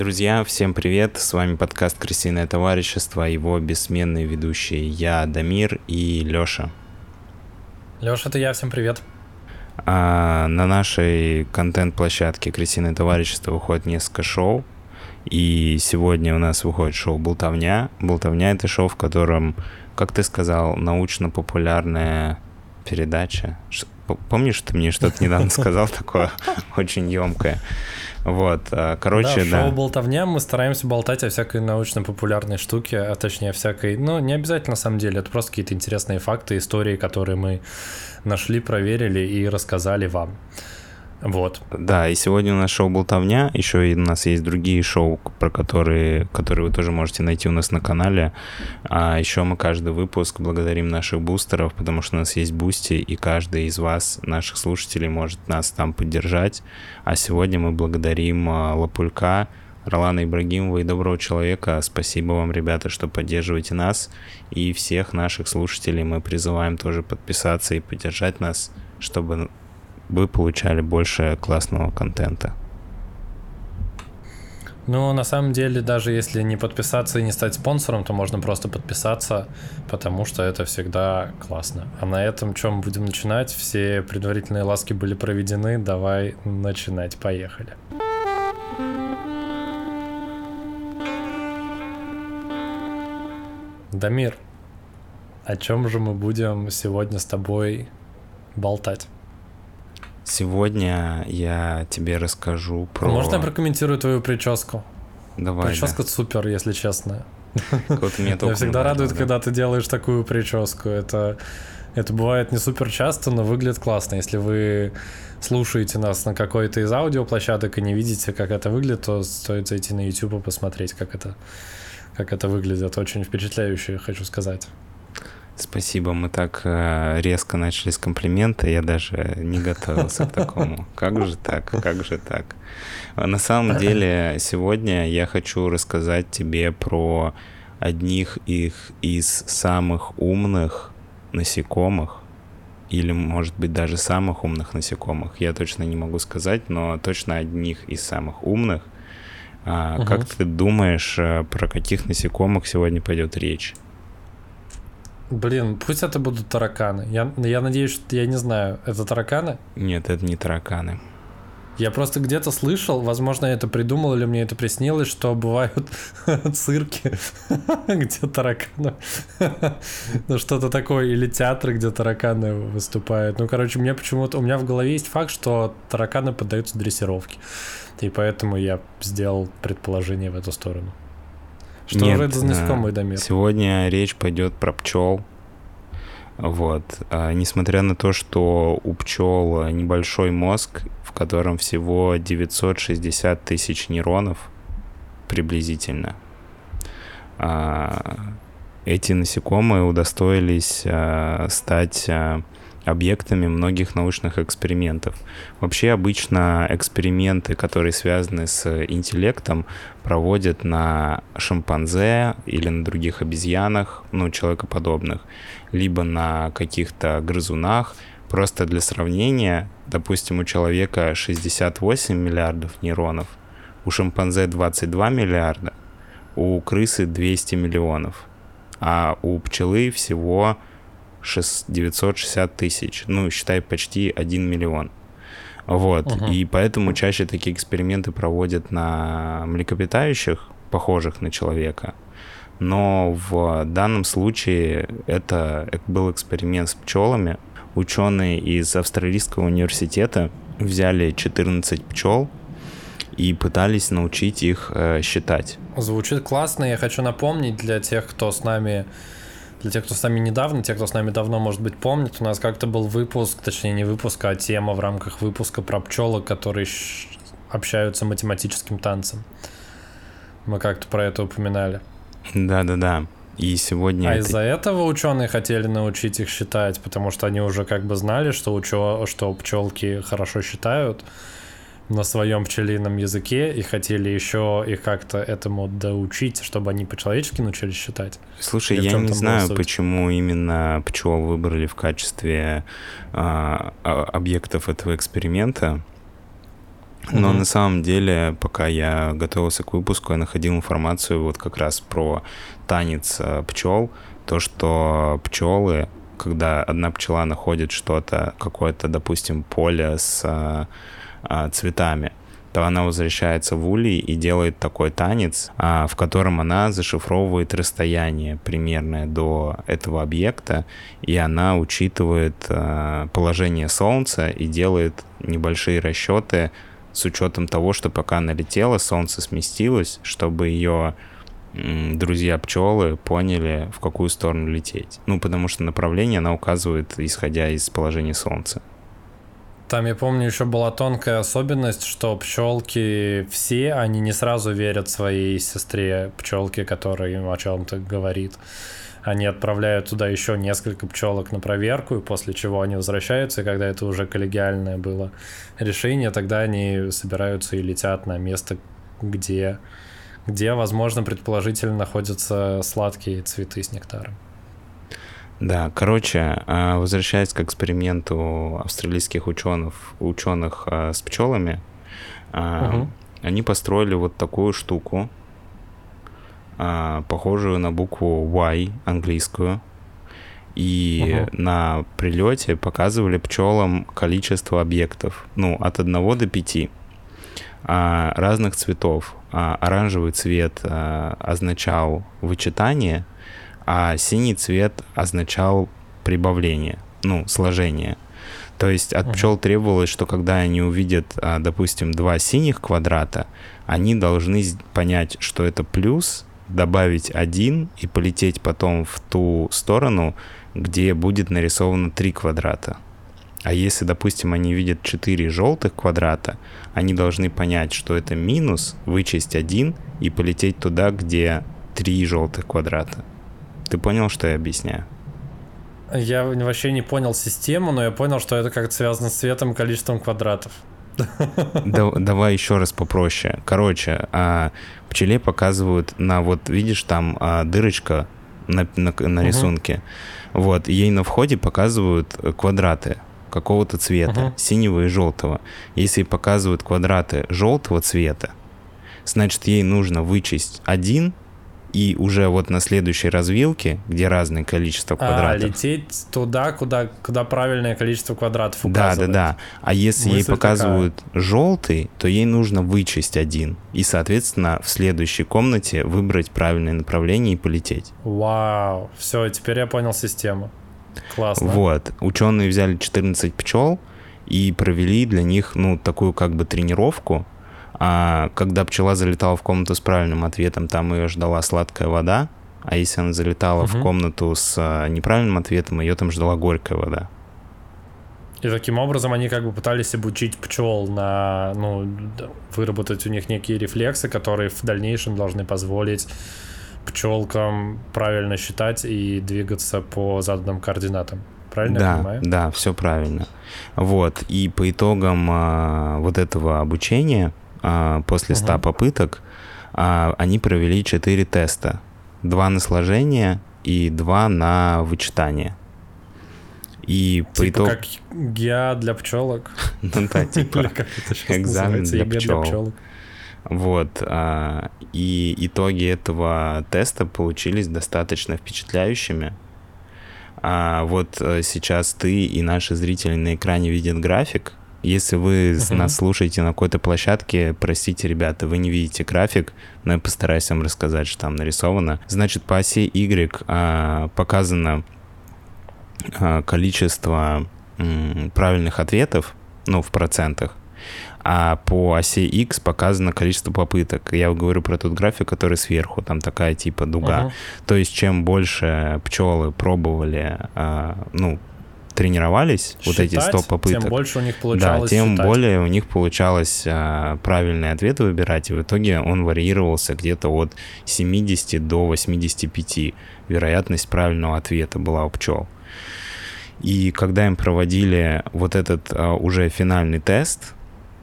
Друзья, всем привет! С вами подкаст «Крысиное товарищество», его бессменные ведущие я, Дамир и Лёша. Лёша, это я, всем привет. А, на нашей контент-площадке «Крысиное товарищество» выходит несколько шоу, и сегодня у нас выходит шоу «Болтовня». «Болтовня» — это шоу, в котором, как ты сказал, научно-популярная передача. Помнишь, ты мне что-то недавно сказал такое очень емкое? Вот, а, короче, да. шоу «Болтовня» мы стараемся болтать о всякой научно-популярной штуке, а точнее всякой, ну, не обязательно на самом деле, это просто какие-то интересные факты, истории, которые мы нашли, проверили и рассказали вам. Вот. Да, и сегодня у нас шоу «Болтовня», еще и у нас есть другие шоу, про которые, которые вы тоже можете найти у нас на канале. А еще мы каждый выпуск благодарим наших бустеров, потому что у нас есть Boosty, и каждый из вас, наших слушателей, может нас там поддержать. А сегодня мы благодарим а, Лапулька, Ролана Ибрагимова и Доброго Человека. Спасибо вам, ребята, что поддерживаете нас. И всех наших слушателей мы призываем тоже подписаться и поддержать нас, чтобы вы получали больше классного контента. Ну, на самом деле, даже если не подписаться и не стать спонсором, то можно просто подписаться, потому что это всегда классно. А на этом чем будем начинать? Все предварительные ласки были проведены. Давай начинать. Поехали. Дамир, о чем же мы будем сегодня с тобой болтать? Сегодня я тебе расскажу про... А можно я прокомментирую твою прическу? Давай, Прическа да. супер, если честно. Я всегда радует, когда ты делаешь такую прическу. Это, это бывает не супер часто, но выглядит классно. Если вы слушаете нас на какой-то из аудиоплощадок и не видите, как это выглядит, то стоит зайти на YouTube и посмотреть, как это, как это выглядит. Очень впечатляюще, хочу сказать. Спасибо, мы так э, резко начали с комплимента, я даже не готовился к такому. Как же так, как же так? На самом деле, сегодня я хочу рассказать тебе про одних их из самых умных насекомых, или, может быть, даже самых умных насекомых. Я точно не могу сказать, но точно одних из самых умных. А, угу. Как ты думаешь, э, про каких насекомых сегодня пойдет речь? Блин, пусть это будут тараканы. Я, я надеюсь, что я не знаю, это тараканы? Нет, это не тараканы. Я просто где-то слышал, возможно, я это придумал или мне это приснилось, что бывают цирки, где тараканы. ну, что-то такое, или театры, где тараканы выступают. Ну, короче, мне почему-то... У меня в голове есть факт, что тараканы поддаются дрессировке. И поэтому я сделал предположение в эту сторону. Что Нет, это за насекомые, Дамир? Сегодня речь пойдет про пчел. Вот. А, несмотря на то, что у пчел небольшой мозг, в котором всего 960 тысяч нейронов приблизительно, а, эти насекомые удостоились а, стать а, объектами многих научных экспериментов. Вообще обычно эксперименты, которые связаны с интеллектом, проводят на шимпанзе или на других обезьянах, ну, человекоподобных, либо на каких-то грызунах. Просто для сравнения, допустим, у человека 68 миллиардов нейронов, у шимпанзе 22 миллиарда, у крысы 200 миллионов, а у пчелы всего 960 тысяч, ну, считай, почти 1 миллион. Вот, угу. и поэтому чаще такие эксперименты проводят на млекопитающих, похожих на человека. Но в данном случае это был эксперимент с пчелами. Ученые из Австралийского университета взяли 14 пчел и пытались научить их э, считать. Звучит классно. Я хочу напомнить для тех, кто с нами для тех, кто с нами недавно, те, кто с нами давно, может быть, помнит, у нас как-то был выпуск, точнее не выпуск, а тема в рамках выпуска про пчелок, которые общаются математическим танцем. Мы как-то про это упоминали. Да-да-да. И сегодня... А это... из-за этого ученые хотели научить их считать, потому что они уже как бы знали, что, учё... что пчелки хорошо считают, на своем пчелином языке и хотели еще их как-то этому доучить, чтобы они по-человечески научились считать. Слушай, я не знаю, почему именно пчел выбрали в качестве а, а, объектов этого эксперимента. Но угу. на самом деле, пока я готовился к выпуску, я находил информацию вот как раз про танец э, пчел, то, что пчелы, когда одна пчела находит что-то, какое-то, допустим, поле с а, а, цветами, то она возвращается в улей и делает такой танец, а, в котором она зашифровывает расстояние примерное до этого объекта, и она учитывает а, положение Солнца и делает небольшие расчеты с учетом того, что пока она летела, Солнце сместилось, чтобы ее друзья пчелы поняли, в какую сторону лететь. Ну, потому что направление она указывает, исходя из положения Солнца. Там, я помню, еще была тонкая особенность, что пчелки все, они не сразу верят своей сестре пчелке, которая им о чем-то говорит. Они отправляют туда еще несколько пчелок на проверку, после чего они возвращаются, и когда это уже коллегиальное было решение, тогда они собираются и летят на место, где, где возможно, предположительно находятся сладкие цветы с нектаром. Да, короче, а, возвращаясь к эксперименту австралийских ученых, ученых а, с пчелами, угу. они построили вот такую штуку, похожую на букву Y английскую, и угу. на прилете показывали пчелам количество объектов, ну, от 1 до 5 разных цветов. Оранжевый цвет означал вычитание, а синий цвет означал прибавление, ну, сложение. То есть от пчел требовалось, что когда они увидят, а, допустим, два синих квадрата, они должны понять, что это плюс, добавить один и полететь потом в ту сторону, где будет нарисовано три квадрата. А если, допустим, они видят четыре желтых квадрата, они должны понять, что это минус, вычесть один и полететь туда, где три желтых квадрата. Ты понял, что я объясняю? Я вообще не понял систему, но я понял, что это как-то связано с цветом и количеством квадратов. Да, давай еще раз попроще. Короче, а, пчеле показывают на вот, видишь, там а, дырочка на, на, на рисунке. Угу. Вот, ей на входе показывают квадраты какого-то цвета, угу. синего и желтого. Если показывают квадраты желтого цвета, значит, ей нужно вычесть один и уже вот на следующей развилке, где разное количество а, квадратов. А, лететь туда, куда, куда правильное количество квадратов указывает. Да, да, да. А если Мысль ей показывают такая. желтый, то ей нужно вычесть один. И, соответственно, в следующей комнате выбрать правильное направление и полететь. Вау, все, теперь я понял систему. Классно. Вот. Ученые взяли 14 пчел и провели для них, ну, такую как бы тренировку, а когда пчела залетала в комнату с правильным ответом, там ее ждала сладкая вода, а если она залетала угу. в комнату с а, неправильным ответом, ее там ждала горькая вода. И таким образом они как бы пытались обучить пчел на, ну, выработать у них некие рефлексы, которые в дальнейшем должны позволить пчелкам правильно считать и двигаться по заданным координатам. Правильно да, я понимаю? Да, все правильно. Вот. И по итогам а, вот этого обучения после 100 угу. попыток а, они провели 4 теста. Два на сложение и два на вычитание. И типа по итогу... как ГИА для пчелок? Ну да, типа экзамен для пчел. Вот. А, и итоги этого теста получились достаточно впечатляющими. А вот э, сейчас ты и наши зрители на экране видят график, если вы uh-huh. нас слушаете на какой-то площадке, простите, ребята, вы не видите график, но я постараюсь вам рассказать, что там нарисовано. Значит, по оси Y а, показано а, количество м, правильных ответов, ну, в процентах, а по оси X показано количество попыток. Я говорю про тот график, который сверху, там такая типа дуга. Uh-huh. То есть чем больше пчелы пробовали, а, ну, тренировались, считать, вот эти 100 попыток, тем больше у них получалось Да, тем считать. более у них получалось а, правильные ответы выбирать, и в итоге он варьировался где-то от 70 до 85. Вероятность правильного ответа была у пчел. И когда им проводили вот этот а, уже финальный тест,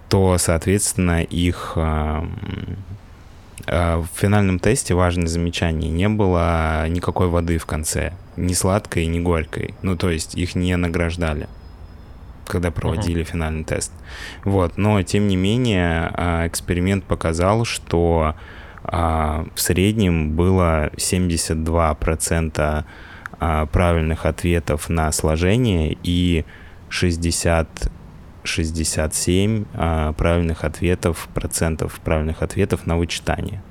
то, соответственно, их а, а, в финальном тесте важное замечание. Не было никакой воды в конце. Ни сладкой, ни горькой. Ну, то есть их не награждали. когда проводили uh-huh. финальный тест. Вот, но тем не менее а, эксперимент показал, что а, в среднем было 72% а, правильных ответов на сложение и 60 67 правильных ответов, процентов правильных ответов на вычитание.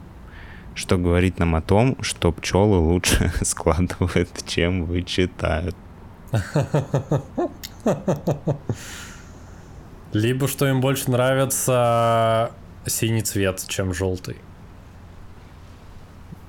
Что говорит нам о том, что пчелы лучше складывают, чем вычитают. Либо что им больше нравится синий цвет, чем желтый.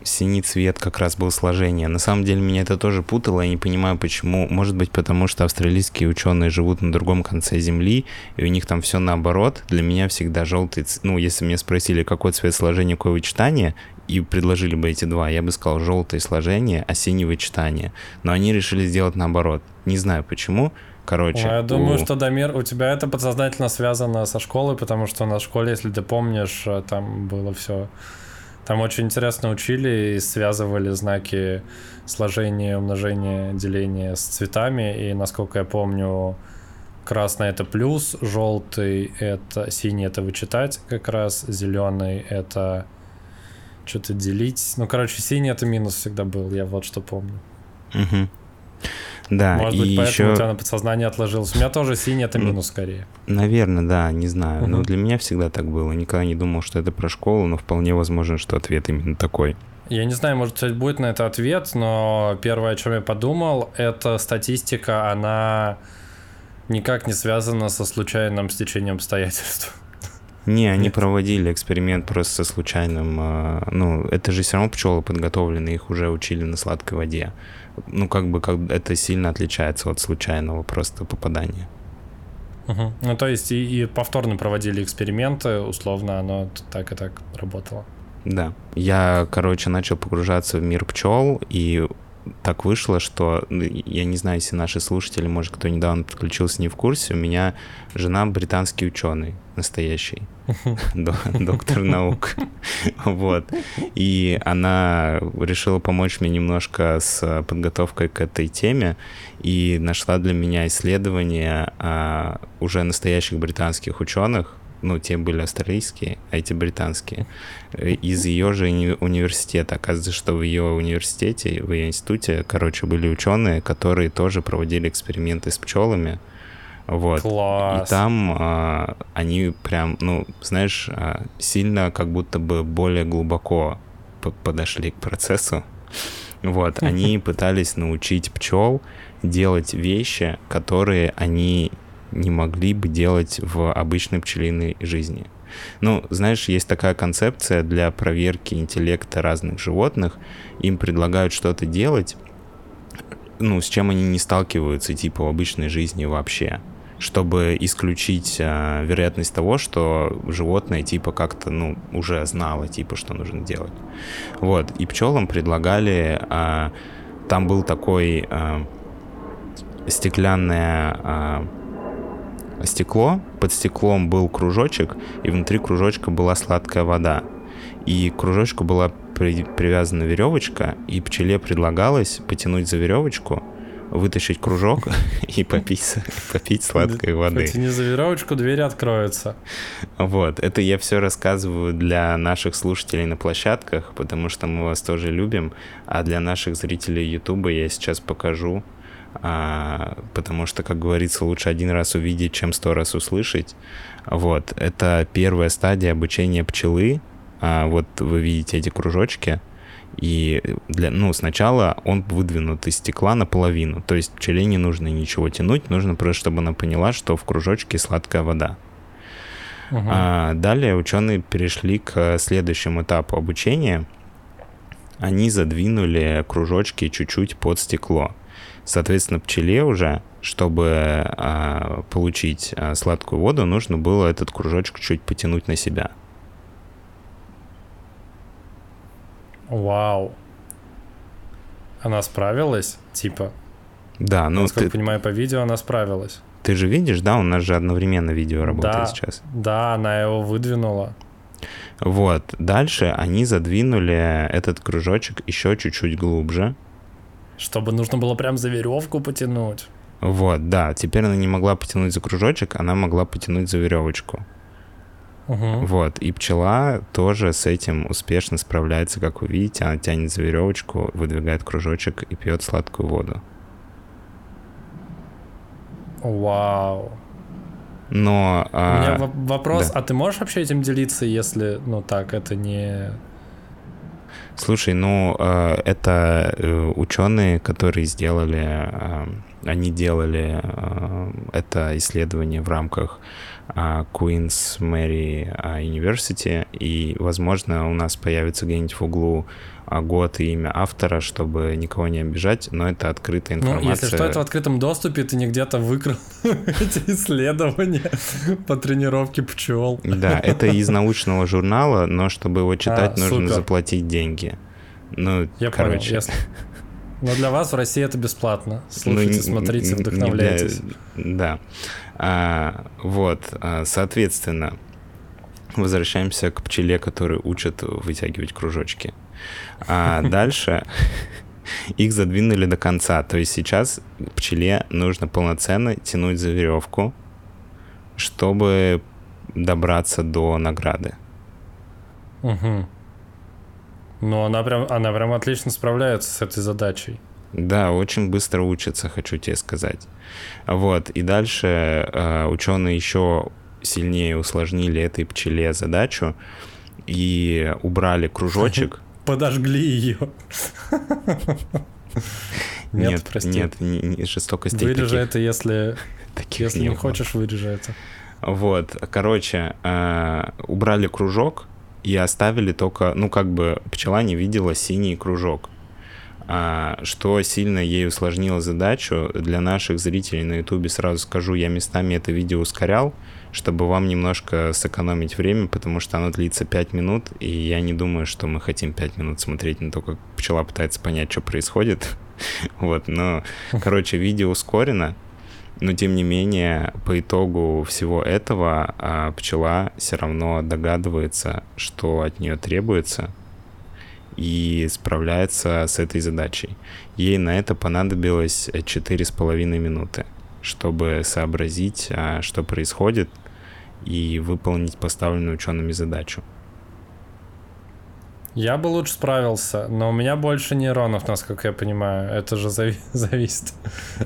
Синий цвет как раз был сложение. На самом деле меня это тоже путало, я не понимаю почему. Может быть потому, что австралийские ученые живут на другом конце Земли, и у них там все наоборот. Для меня всегда желтый, ну если меня спросили, какой цвет сложения, какое вычитание, и предложили бы эти два, я бы сказал желтое сложение, а синее вычитание. Но они решили сделать наоборот. Не знаю почему. Короче. Я у... думаю, что Дамир, у тебя это подсознательно связано со школой, потому что на школе, если ты помнишь, э, там было все. Там очень интересно учили и связывали знаки сложения, умножения, деления с цветами. И насколько я помню, красный это плюс, желтый это синий это вычитать как раз, зеленый это что-то делить. Ну, короче, синий это минус всегда был, я вот что помню. Угу. Да, Может быть, поэтому еще... у тебя на подсознание отложилось. У меня тоже синий это минус скорее. Наверное, да, не знаю. Угу. Но для меня всегда так было. Никогда не думал, что это про школу, но вполне возможно, что ответ именно такой. Я не знаю, может, кстати, будет на это ответ, но первое, о чем я подумал, это статистика, она никак не связана со случайным стечением обстоятельств. Не, они Нет. проводили эксперимент просто со случайным. А, ну, это же все равно пчелы подготовлены, их уже учили на сладкой воде. Ну, как бы как это сильно отличается от случайного просто попадания. Угу. Ну, то есть и, и повторно проводили эксперименты, условно, оно так и так работало. Да. Я, короче, начал погружаться в мир пчел, и так вышло, что ну, я не знаю, если наши слушатели, может, кто недавно подключился, не в курсе, у меня жена британский ученый настоящий, доктор наук. Вот. И она решила помочь мне немножко с подготовкой к этой теме и нашла для меня исследования а, уже настоящих британских ученых, ну, те были австралийские, а эти британские, э, из ее же университета. Оказывается, что в ее университете, в ее институте, короче, были ученые, которые тоже проводили эксперименты с пчелами. Вот. Класс. И там а, они прям, ну, знаешь, а, сильно как будто бы более глубоко подошли к процессу. Вот, они пытались научить пчел делать вещи, которые они не могли бы делать в обычной пчелиной жизни. Ну, знаешь, есть такая концепция для проверки интеллекта разных животных. Им предлагают что-то делать, ну, с чем они не сталкиваются, типа, в обычной жизни вообще чтобы исключить э, вероятность того, что животное типа как-то, ну, уже знало, типа, что нужно делать. Вот, и пчелам предлагали, э, там был такой э, стеклянное э, стекло, под стеклом был кружочек, и внутри кружочка была сладкая вода. И к кружочку была при, привязана веревочка, и пчеле предлагалось потянуть за веревочку, вытащить кружок и попить, попить сладкой воды. Потяни за веревочку, двери откроются. Вот, это я все рассказываю для наших слушателей на площадках, потому что мы вас тоже любим, а для наших зрителей Ютуба я сейчас покажу а, потому что, как говорится, лучше один раз увидеть, чем сто раз услышать. Вот, это первая стадия обучения пчелы. А, вот вы видите эти кружочки, и для, ну, сначала он выдвинут из стекла наполовину, то есть пчеле не нужно ничего тянуть, нужно просто, чтобы она поняла, что в кружочке сладкая вода. Угу. А, далее ученые перешли к следующему этапу обучения. Они задвинули кружочки чуть-чуть под стекло. Соответственно, пчеле уже, чтобы а, получить а, сладкую воду, нужно было этот кружочек чуть потянуть на себя. Вау. Она справилась, типа? Да, ну Насколько ты... понимаю, по видео она справилась. Ты же видишь, да, у нас же одновременно видео работает да, сейчас. Да, она его выдвинула. Вот, дальше они задвинули этот кружочек еще чуть-чуть глубже. Чтобы нужно было прям за веревку потянуть. Вот, да. Теперь она не могла потянуть за кружочек, она могла потянуть за веревочку. Угу. Вот, и пчела тоже с этим успешно справляется, как вы видите, она тянет за веревочку, выдвигает кружочек и пьет сладкую воду. Вау. Но... У меня а, во- вопрос, да. а ты можешь вообще этим делиться, если, ну так, это не... Слушай, ну э, это э, ученые, которые сделали, э, они делали это исследование в рамках Queen's Mary э, University, и, возможно, у нас появится где-нибудь в углу э, год и имя автора, чтобы никого не обижать, но это открытая Ну, информация. если что, это в открытом доступе, ты не где-то выкрал эти исследования по тренировке пчел. Да, это из научного журнала, но чтобы его читать, А, нужно супер. заплатить деньги. Ну, Я короче. понял. Но для вас в России это бесплатно. Ну, Слушайте, не- смотрите, вдохновляйтесь. Да. А, вот, а, соответственно, возвращаемся к пчеле, который учат вытягивать кружочки. А дальше их задвинули до конца. То есть сейчас пчеле нужно полноценно тянуть за веревку, чтобы добраться до награды. Мгм. Ну, она прям, она прям отлично справляется с этой задачей. Да, очень быстро учатся, хочу тебе сказать. Вот, и дальше э, ученые еще сильнее усложнили этой пчеле задачу и убрали кружочек. Подожгли ее. Нет, прости. нет, не- не- жестокостей Вырежи таких, это, если, таких если не было. хочешь, вырежи это. Вот, короче, э, убрали кружок и оставили только, ну, как бы пчела не видела синий кружок. А, что сильно ей усложнило задачу. Для наших зрителей на Ютубе сразу скажу, я местами это видео ускорял, чтобы вам немножко сэкономить время, потому что оно длится 5 минут, и я не думаю, что мы хотим 5 минут смотреть на то, как пчела пытается понять, что происходит. Вот, но, короче, видео ускорено, но тем не менее, по итогу всего этого а, пчела все равно догадывается, что от нее требуется, и справляется с этой задачей. Ей на это понадобилось четыре с половиной минуты, чтобы сообразить, а, что происходит, и выполнить поставленную учеными задачу. Я бы лучше справился, но у меня больше нейронов, насколько я понимаю. Это же зави- зависит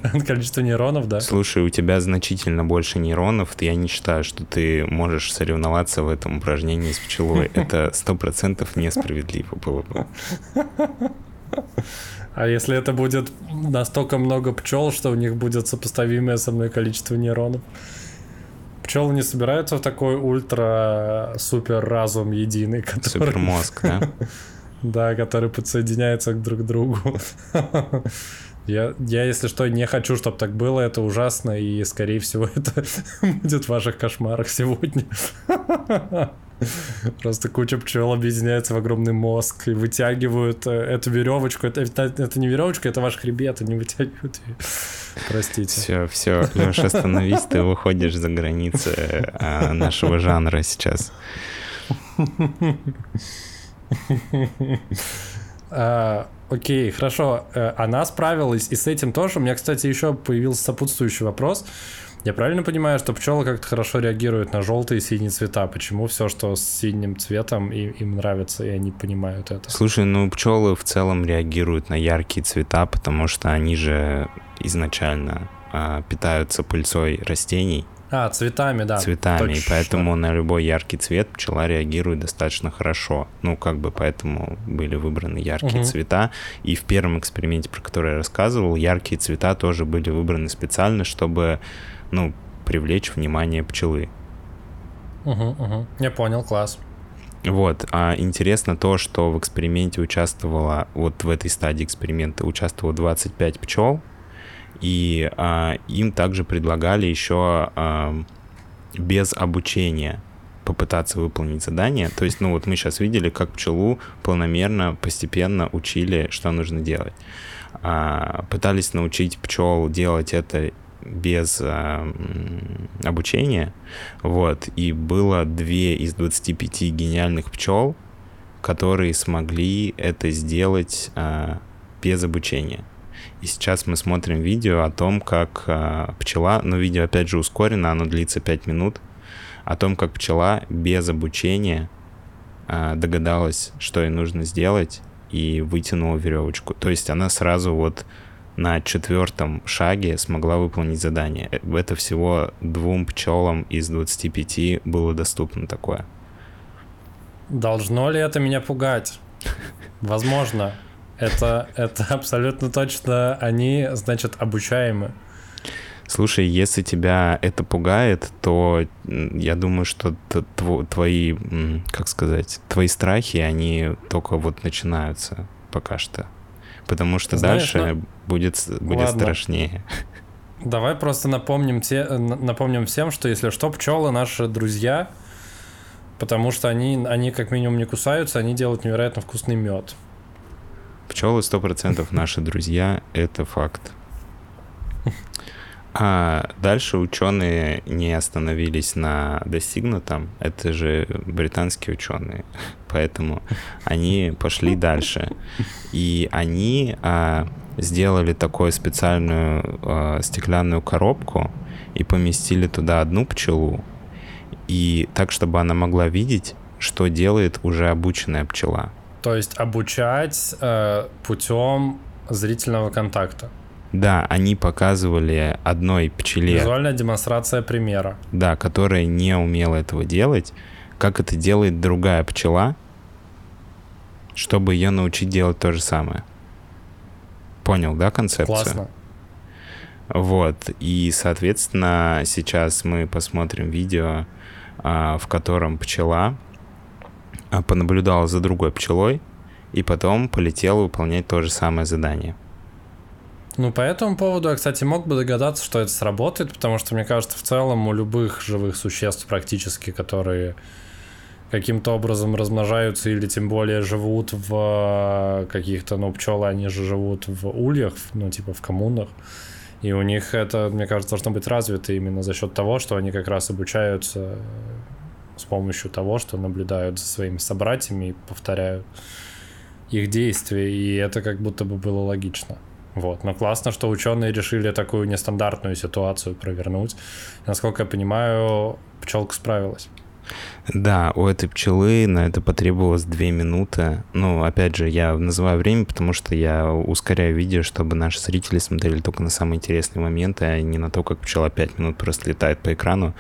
от количества нейронов, да? Слушай, у тебя значительно больше нейронов, я не считаю, что ты можешь соревноваться в этом упражнении с пчелой. Это сто процентов несправедливо было бы. А если это будет настолько много пчел, что у них будет сопоставимое со мной количество нейронов? Пчелы не собираются в такой ультра-супер разум единый, который, Супермозг, да? да, который подсоединяется друг к другу. Я, я, если что, не хочу, чтобы так было, это ужасно, и, скорее всего, это будет в ваших кошмарах сегодня. Просто куча пчел объединяется в огромный мозг и вытягивают э, эту веревочку. Это, это, это не веревочка, это ваш хребет, они вытягивают ее. Простите. Все, все, Леша, остановись, ты выходишь за границы а, нашего жанра сейчас. А, окей, хорошо. Э, Она справилась, и с этим тоже. У меня, кстати, еще появился сопутствующий вопрос. Я правильно понимаю, что пчелы как-то хорошо реагируют на желтые и синие цвета? Почему все, что с синим цветом, им, им нравится, и они понимают это? Слушай, ну пчелы в целом реагируют на яркие цвета, потому что они же изначально а, питаются пыльцой растений, А, цветами, да. цветами, и точно. поэтому на любой яркий цвет пчела реагирует достаточно хорошо. Ну, как бы поэтому были выбраны яркие Мгм. цвета. И в первом эксперименте, про который я рассказывал, яркие цвета тоже были выбраны специально, чтобы, ну, привлечь внимание пчелы. Мгм, мгм. Я понял, класс. Вот, а интересно то, что в эксперименте участвовало, вот в этой стадии эксперимента участвовало 25 пчел, и а, им также предлагали еще а, без обучения попытаться выполнить задание. То есть, ну вот мы сейчас видели, как пчелу планомерно, постепенно учили, что нужно делать. А, пытались научить пчел делать это без м, обучения, вот, и было две из 25 гениальных пчел, которые смогли это сделать а, без обучения. И сейчас мы смотрим видео о том, как э, пчела, ну, видео опять же ускорено, оно длится 5 минут, о том, как пчела без обучения э, догадалась, что ей нужно сделать, и вытянула веревочку. То есть она сразу вот на четвертом шаге смогла выполнить задание. Это всего двум пчелам из 25 было доступно такое. Должно ли это меня пугать? Возможно. Это, это абсолютно точно они, значит, обучаемы. Слушай, если тебя это пугает, то я думаю, что твои, как сказать, твои страхи, они только вот начинаются пока что. Потому что Знаешь, дальше ну... будет, будет Ладно. страшнее. Давай просто напомним, те, напомним всем, что если что, пчелы наши друзья, потому что они, они как минимум не кусаются, они делают невероятно вкусный мед. Пчелы сто процентов наши друзья, это факт. А дальше ученые не остановились на достигнутом. Это же британские ученые. Поэтому они пошли дальше. И они а, сделали такую специальную а, стеклянную коробку и поместили туда одну пчелу. И так, чтобы она могла видеть, что делает уже обученная пчела. То есть обучать э, путем зрительного контакта. Да, они показывали одной пчеле... Визуальная демонстрация примера. Да, которая не умела этого делать, как это делает другая пчела, чтобы ее научить делать то же самое. Понял, да, концепцию? Классно. Вот, и, соответственно, сейчас мы посмотрим видео, а, в котором пчела а, понаблюдала за другой пчелой и потом полетела выполнять то же самое задание. Ну, по этому поводу я, кстати, мог бы догадаться, что это сработает, потому что, мне кажется, в целом у любых живых существ практически, которые каким-то образом размножаются или тем более живут в каких-то, ну, пчелы, они же живут в ульях, ну, типа в коммунах, и у них это, мне кажется, должно быть развито именно за счет того, что они как раз обучаются с помощью того, что наблюдают за своими собратьями и повторяют их действия, и это как будто бы было логично. Вот. Но классно, что ученые решили такую нестандартную ситуацию провернуть. Насколько я понимаю, пчелка справилась. Да, у этой пчелы на это потребовалось две минуты. Ну, опять же, я называю время, потому что я ускоряю видео, чтобы наши зрители смотрели только на самые интересные моменты, а не на то, как пчела пять минут просто летает по экрану.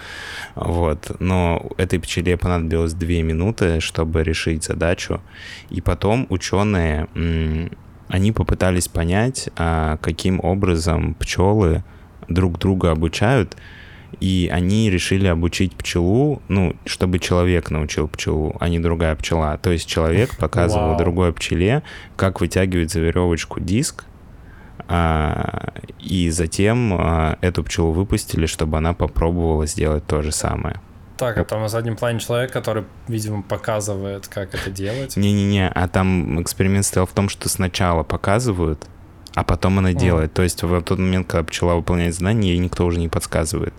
Вот. Но этой пчеле понадобилось две минуты, чтобы решить задачу. И потом ученые они попытались понять, а, каким образом пчелы друг друга обучают, и они решили обучить пчелу, ну, чтобы человек научил пчелу, а не другая пчела. То есть человек показывал Вау. другой пчеле, как вытягивать за веревочку диск, а, и затем а, эту пчелу выпустили, чтобы она попробовала сделать то же самое. Так, а там на заднем плане человек, который, видимо, показывает, как это делать. Не-не-не, а там эксперимент стоял в том, что сначала показывают, а потом она делает. То есть в тот момент, когда пчела выполняет задание, ей никто уже не подсказывает.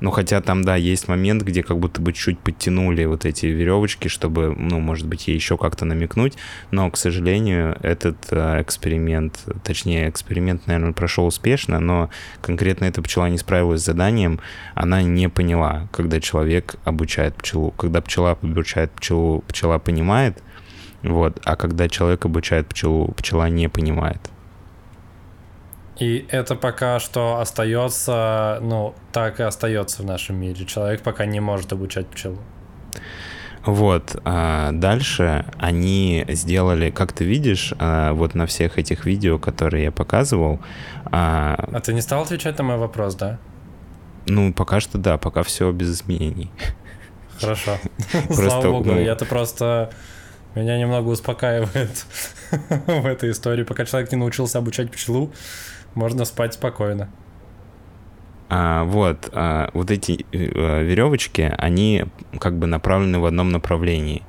Ну, хотя там, да, есть момент, где как будто бы чуть подтянули вот эти веревочки, чтобы, ну, может быть, ей еще как-то намекнуть. Но, к сожалению, этот э, эксперимент, точнее, эксперимент, наверное, прошел успешно, но конкретно эта пчела не справилась с заданием. Она не поняла, когда человек обучает пчелу. Когда пчела обучает пчелу, пчела понимает, вот, а когда человек обучает пчелу, пчела не понимает. И это пока что остается, ну, так и остается в нашем мире. Человек пока не может обучать пчелу. Вот, а дальше они сделали, как ты видишь, а, вот на всех этих видео, которые я показывал. А, а ты не стал отвечать на мой вопрос, да? Ну, пока что да, пока все без изменений. Хорошо. Слава богу, ну... я-то просто... Меня немного успокаивает в этой истории. Пока человек не научился обучать пчелу, можно спать спокойно. А, вот, а, вот эти а, веревочки, они как бы направлены в одном направлении.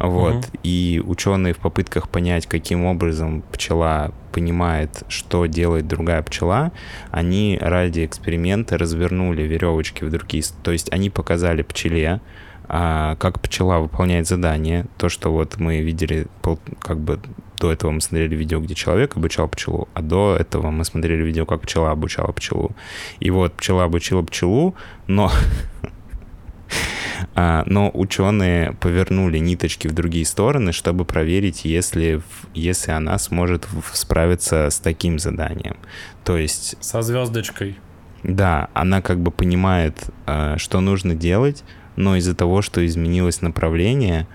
Вот, угу. и ученые в попытках понять, каким образом пчела понимает, что делает другая пчела, они ради эксперимента развернули веревочки в другие, то есть они показали пчеле, а, как пчела выполняет задание, то, что вот мы видели как бы до этого мы смотрели видео, где человек обучал пчелу, а до этого мы смотрели видео, как пчела обучала пчелу. И вот пчела обучила пчелу, но а, но ученые повернули ниточки в другие стороны, чтобы проверить, если, если она сможет справиться с таким заданием. То есть... Со звездочкой. Да, она как бы понимает, а, что нужно делать, но из-за того, что изменилось направление,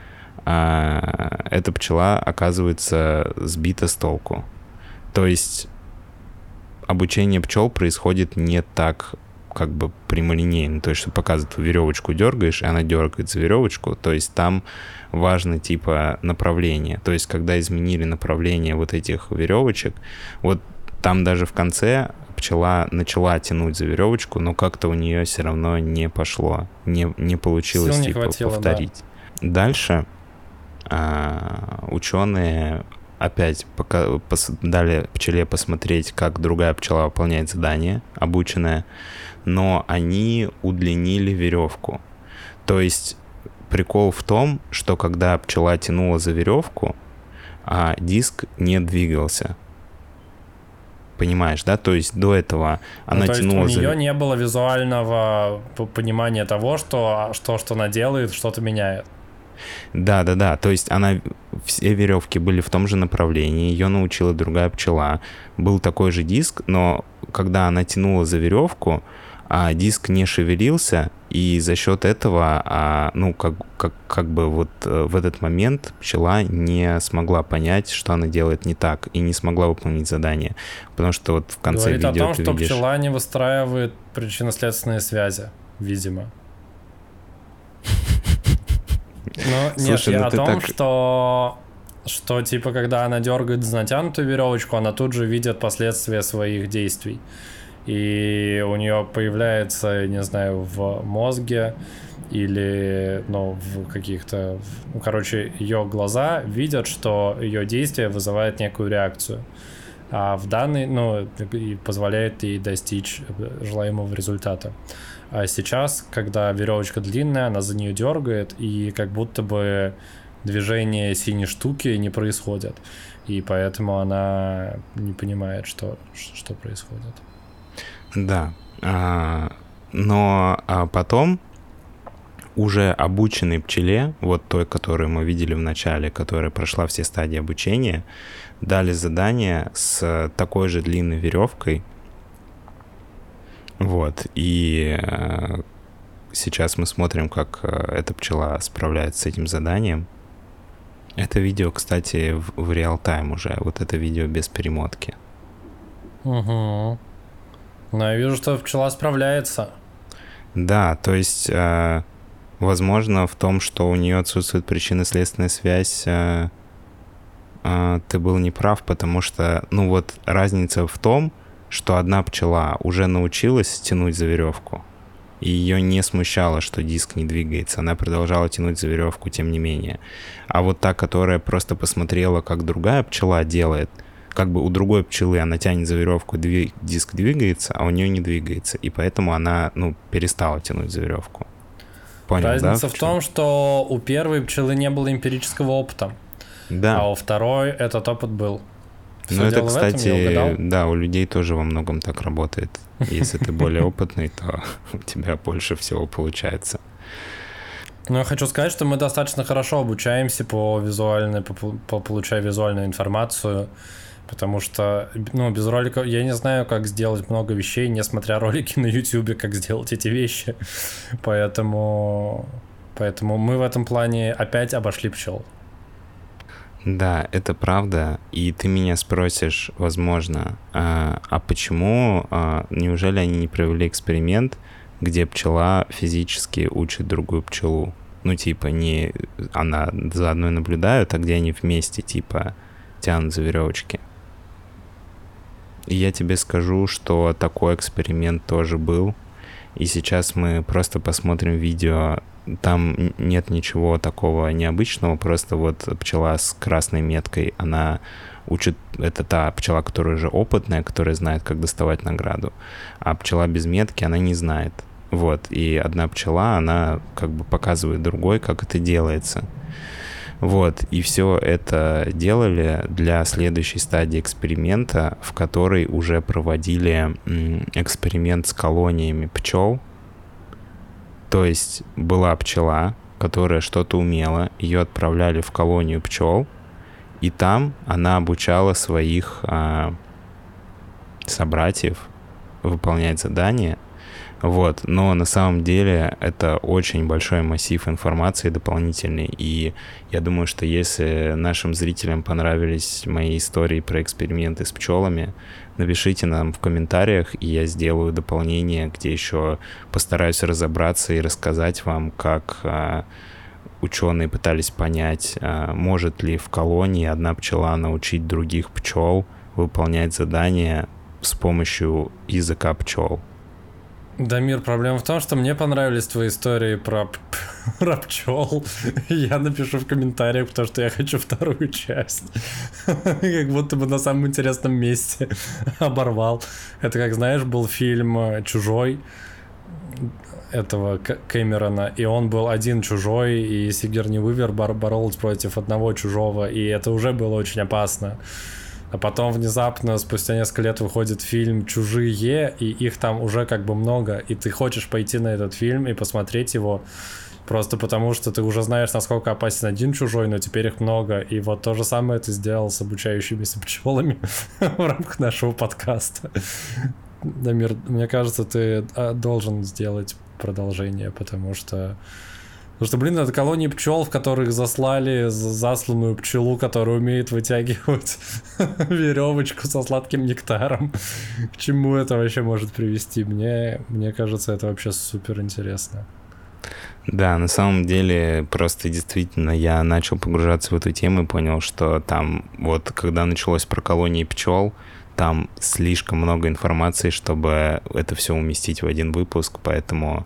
а, эта пчела оказывается сбита с толку. То есть обучение пчел происходит не так как бы прямолинейно, то есть что показывает, веревочку дергаешь, и она дергает за веревочку, то есть там важно типа направление, то есть когда изменили направление вот этих веревочек, вот там даже в конце пчела начала тянуть за веревочку, но как-то у нее все равно не пошло, не, не получилось не типа хватило, повторить. Да. Дальше а, ученые опять пока, пос, дали пчеле посмотреть, как другая пчела выполняет задание, обученная, но они удлинили веревку. То есть прикол в том, что когда пчела тянула за веревку, а диск не двигался. Понимаешь, да? То есть до этого она ну, тянула есть у нее за... не было визуального понимания того, что, что, что она делает, что-то меняет. Да, да, да. То есть она все веревки были в том же направлении, ее научила другая пчела. Был такой же диск, но когда она тянула за веревку, а диск не шевелился, и за счет этого, а, ну, как, как, как бы вот э, в этот момент пчела не смогла понять, что она делает не так, и не смогла выполнить задание. Потому что вот в конце Говорит видео о том, ты что видишь... пчела не выстраивает причинно-следственные связи, видимо. Ну, нет, Слушай, я ну о том, так... что что типа когда она дергает за натянутую веревочку, она тут же видит последствия своих действий. И у нее появляется, не знаю, в мозге или, ну, в каких-то... Ну, короче, ее глаза видят, что ее действие вызывает некую реакцию. А в данный, ну, и позволяет ей достичь желаемого результата. А сейчас, когда веревочка длинная, она за нее дергает, и как будто бы движение синей штуки не происходит. И поэтому она не понимает, что, что происходит. Да. А, но а потом уже обученной пчеле, вот той, которую мы видели в начале, которая прошла все стадии обучения, дали задание с такой же длинной веревкой, вот, и э, сейчас мы смотрим, как э, эта пчела справляется с этим заданием. Это видео, кстати, в, в реал-тайм уже. Вот это видео без перемотки. Угу. Ну, я вижу, что пчела справляется. Да, то есть, э, возможно, в том, что у нее отсутствует причинно-следственная связь, э, э, ты был неправ, потому что, ну вот, разница в том, что одна пчела уже научилась тянуть за веревку, и ее не смущало, что диск не двигается. Она продолжала тянуть за веревку, тем не менее. А вот та, которая просто посмотрела, как другая пчела делает, как бы у другой пчелы она тянет за веревку, диск двигается, а у нее не двигается. И поэтому она, ну, перестала тянуть за веревку. Понял, Разница да, в, в том, что у первой пчелы не было эмпирического опыта. Да. А у второй этот опыт был. Ну, это, кстати, да, у людей тоже во многом так работает. Если ты более опытный, то у тебя больше всего получается. Ну, я хочу сказать, что мы достаточно хорошо обучаемся по визуальной, по, по получая визуальную информацию, потому что, ну, без роликов я не знаю, как сделать много вещей, не смотря ролики на YouTube, как сделать эти вещи. Поэтому, поэтому мы в этом плане опять обошли пчел. Да, это правда. И ты меня спросишь, возможно, а, а почему, а, неужели они не провели эксперимент, где пчела физически учит другую пчелу? Ну, типа, не она за одной наблюдают, а где они вместе, типа, тянут за веревочки. Я тебе скажу, что такой эксперимент тоже был. И сейчас мы просто посмотрим видео там нет ничего такого необычного, просто вот пчела с красной меткой, она учит, это та пчела, которая уже опытная, которая знает, как доставать награду, а пчела без метки, она не знает. Вот, и одна пчела, она как бы показывает другой, как это делается. Вот, и все это делали для следующей стадии эксперимента, в которой уже проводили эксперимент с колониями пчел. То есть была пчела, которая что-то умела, ее отправляли в колонию пчел, и там она обучала своих а, собратьев выполнять задания, вот, но на самом деле это очень большой массив информации дополнительный, и я думаю, что если нашим зрителям понравились мои истории про эксперименты с пчелами, напишите нам в комментариях, и я сделаю дополнение, где еще постараюсь разобраться и рассказать вам, как а, ученые пытались понять, а, может ли в колонии одна пчела научить других пчел выполнять задания с помощью языка пчел. Дамир, проблема в том, что мне понравились твои истории про, про пчел. Я напишу в комментариях, потому что я хочу вторую часть. Как будто бы на самом интересном месте оборвал. Это, как знаешь, был фильм э, «Чужой» этого Кэмерона, и он был один чужой, и Сигерни Уивер боролся против одного чужого, и это уже было очень опасно. А потом внезапно, спустя несколько лет, выходит фильм «Чужие», и их там уже как бы много, и ты хочешь пойти на этот фильм и посмотреть его, просто потому что ты уже знаешь, насколько опасен один чужой, но теперь их много. И вот то же самое ты сделал с обучающимися пчелами в рамках нашего подкаста. Дамир, мне кажется, ты а, должен сделать продолжение, потому что Потому что, блин, это колонии пчел, в которых заслали засланную пчелу, которая умеет вытягивать веревочку со сладким нектаром. К чему это вообще может привести? Мне, мне кажется, это вообще супер интересно. Да, на самом деле, просто действительно я начал погружаться в эту тему и понял, что там, вот когда началось про колонии пчел, там слишком много информации, чтобы это все уместить в один выпуск, поэтому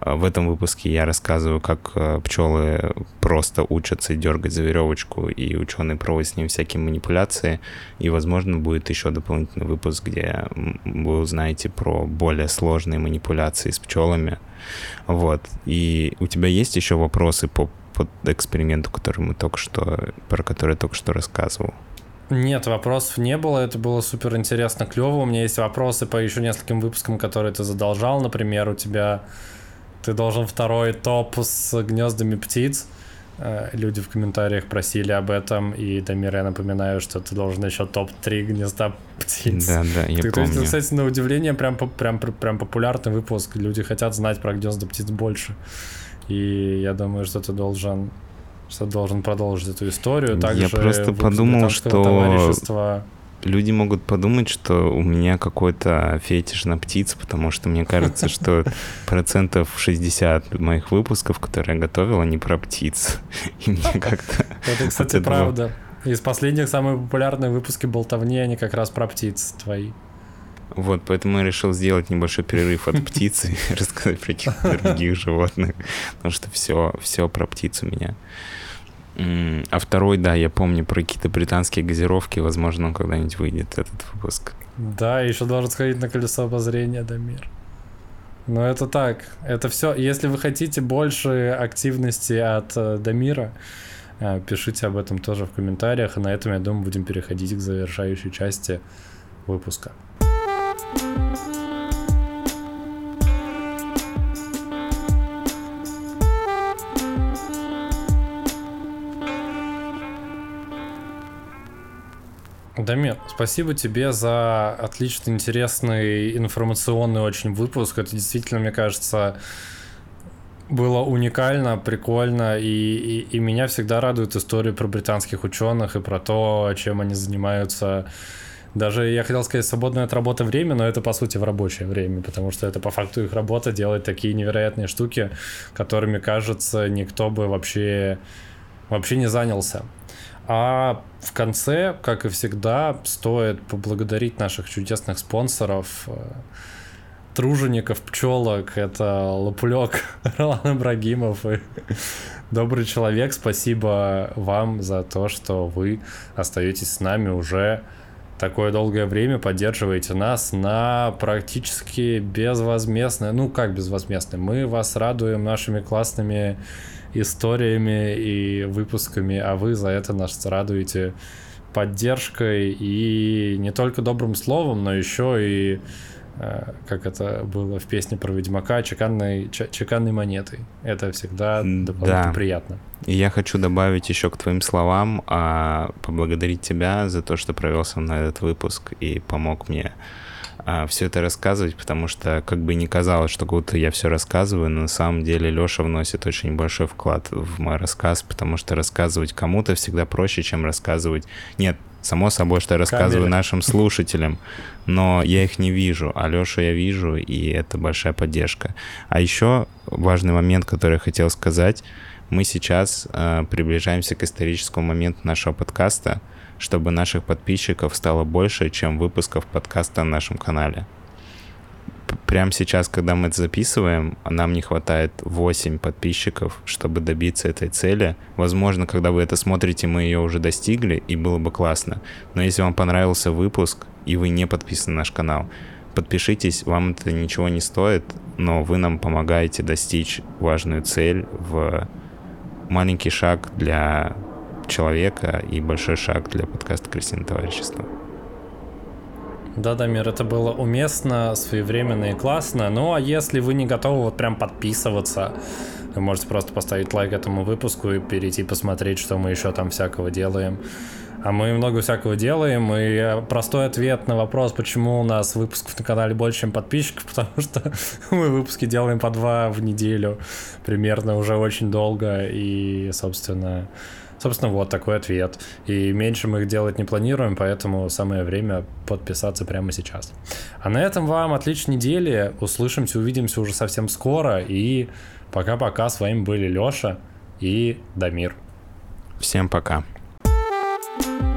в этом выпуске я рассказываю, как э, пчелы просто учатся дергать за веревочку, и ученые проводят с ним всякие манипуляции. И, возможно, будет еще дополнительный выпуск, где вы узнаете про более сложные манипуляции с пчелами. Вот. И у тебя есть еще вопросы по, по эксперименту, который мы только что, про который я только что рассказывал? Нет, вопросов не было, это было супер интересно, клево. У меня есть вопросы по еще нескольким выпускам, которые ты задолжал. Например, у тебя ты должен второй топ с гнездами птиц. Э, люди в комментариях просили об этом, и Дамир, я напоминаю, что ты должен еще топ-3 гнезда птиц. Да, да, я ты, помню. То есть, кстати, на удивление, прям, прям, прям популярный выпуск. Люди хотят знать про гнезда птиц больше. И я думаю, что ты должен что должен продолжить эту историю. Также я просто подумал, что люди могут подумать, что у меня какой-то фетиш на птиц, потому что мне кажется, что процентов 60 моих выпусков, которые я готовил, они про птиц. И мне как-то... Это, кстати, правда. Из последних самые популярные выпуски болтовни, они как раз про птиц твои. Вот, поэтому я решил сделать небольшой перерыв от птицы и рассказать про каких-то других животных, потому что все, все про птиц у меня. А второй, да, я помню про какие-то британские газировки. Возможно, он когда-нибудь выйдет, этот выпуск. Да, еще должен сходить на колесо обозрения, Дамир. Но это так. Это все. Если вы хотите больше активности от э, Дамира, э, пишите об этом тоже в комментариях. И на этом, я думаю, будем переходить к завершающей части выпуска. Дамир, спасибо тебе за отлично интересный информационный очень выпуск. Это действительно, мне кажется, было уникально, прикольно, и, и, и меня всегда радует история про британских ученых и про то, чем они занимаются. Даже, я хотел сказать, свободное от работы время, но это, по сути, в рабочее время, потому что это, по факту, их работа делать такие невероятные штуки, которыми, кажется, никто бы вообще, вообще не занялся. А в конце, как и всегда, стоит поблагодарить наших чудесных спонсоров, тружеников, пчелок. Это Лопулек, Ролан Ибрагимов и добрый человек. Спасибо вам за то, что вы остаетесь с нами уже такое долгое время, поддерживаете нас на практически безвозмездное, ну как безвозмездное, мы вас радуем нашими классными историями и выпусками, а вы за это нас радуете поддержкой и не только добрым словом, но еще и как это было в песне про Ведьмака, чеканной, чеканной монетой. Это всегда дополнительно да. приятно. И я хочу добавить еще к твоим словам, а, поблагодарить тебя за то, что провел со мной этот выпуск и помог мне а, все это рассказывать, потому что как бы не казалось, что будто я все рассказываю, но на самом деле Леша вносит очень большой вклад в мой рассказ, потому что рассказывать кому-то всегда проще, чем рассказывать... Нет, Само собой, что я рассказываю Камеры. нашим слушателям, но я их не вижу, а Лешу я вижу, и это большая поддержка. А еще важный момент, который я хотел сказать, мы сейчас э, приближаемся к историческому моменту нашего подкаста, чтобы наших подписчиков стало больше, чем выпусков подкаста на нашем канале прямо сейчас, когда мы это записываем, нам не хватает 8 подписчиков, чтобы добиться этой цели. Возможно, когда вы это смотрите, мы ее уже достигли, и было бы классно. Но если вам понравился выпуск, и вы не подписаны на наш канал, подпишитесь, вам это ничего не стоит, но вы нам помогаете достичь важную цель в маленький шаг для человека и большой шаг для подкаста «Крестин товарищества». Да, Дамир, это было уместно, своевременно и классно. Ну, а если вы не готовы вот прям подписываться, вы можете просто поставить лайк этому выпуску и перейти посмотреть, что мы еще там всякого делаем. А мы много всякого делаем, и простой ответ на вопрос, почему у нас выпусков на канале больше, чем подписчиков, потому что мы выпуски делаем по два в неделю примерно уже очень долго, и, собственно, Собственно, вот такой ответ. И меньше мы их делать не планируем, поэтому самое время подписаться прямо сейчас. А на этом вам отличной недели. Услышимся, увидимся уже совсем скоро. И пока-пока. С вами были Леша и Дамир. Всем пока. thank you